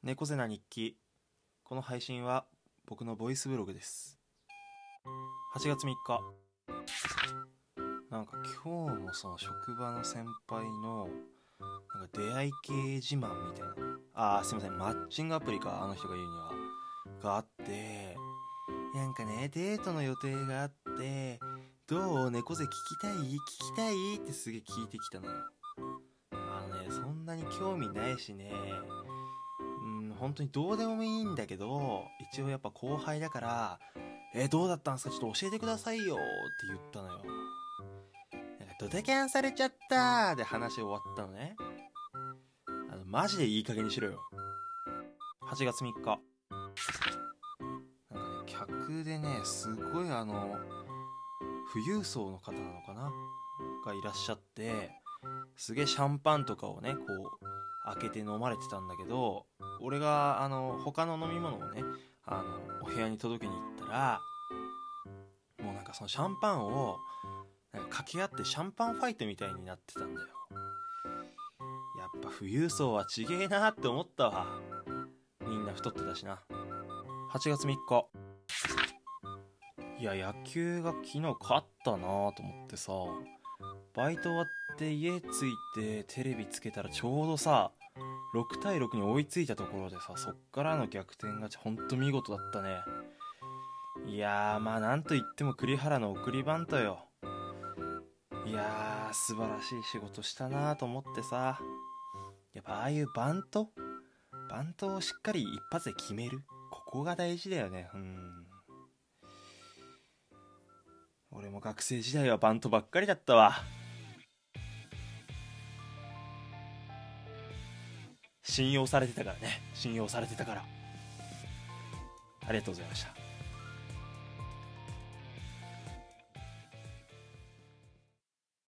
猫背な日記。この配信は僕のボイスブログです。8月3日。なんか今日もその職場の先輩のなんか出会い系自慢みたいな。あーすいません。マッチングアプリかあの人が言うには。があってなんかねデートの予定があってどう猫背聞きたい？聞きたい？ってすげえ聞いてきたのよ。あのねそんなに興味ないしね。本当にどうでもいいんだけど一応やっぱ後輩だから「えどうだったんですか？ちょっと教えてくださいよ」って言ったのよ。なんかドタキャンされちゃったで話終わったのね。あのマジでいい加減にしろよ。8月3日。なんかね客でねすごいあの富裕層の方なのかな？がいらっしゃってすげえシャンパンとかをねこう開けて飲まれてたんだけど俺があの他の飲み物をねあのお部屋に届けに行ったらもうなんかそのシャンパンをなんか掛け合ってシャンパンファイトみたいになってたんだよ。やっぱ富裕層はちげえなって思ったわ。みんな太ってたしな。8月3日。いや野球が昨日勝ったなと思ってさバイト終わって家着いてテレビつけたらちょうどさ6対6に追いついたところでさそっからの逆転がほんと見事だったね。いやーまあなんといっても栗原の送りバントよ。いやー素晴らしい仕事したなと思ってさ。やっぱああいうバント？バントをしっかり一発で決める？ここが大事だよね。うん。俺も学生時代はバントばっかりだったわ。信用されてたからね。信用されてたから。ありがとうございました。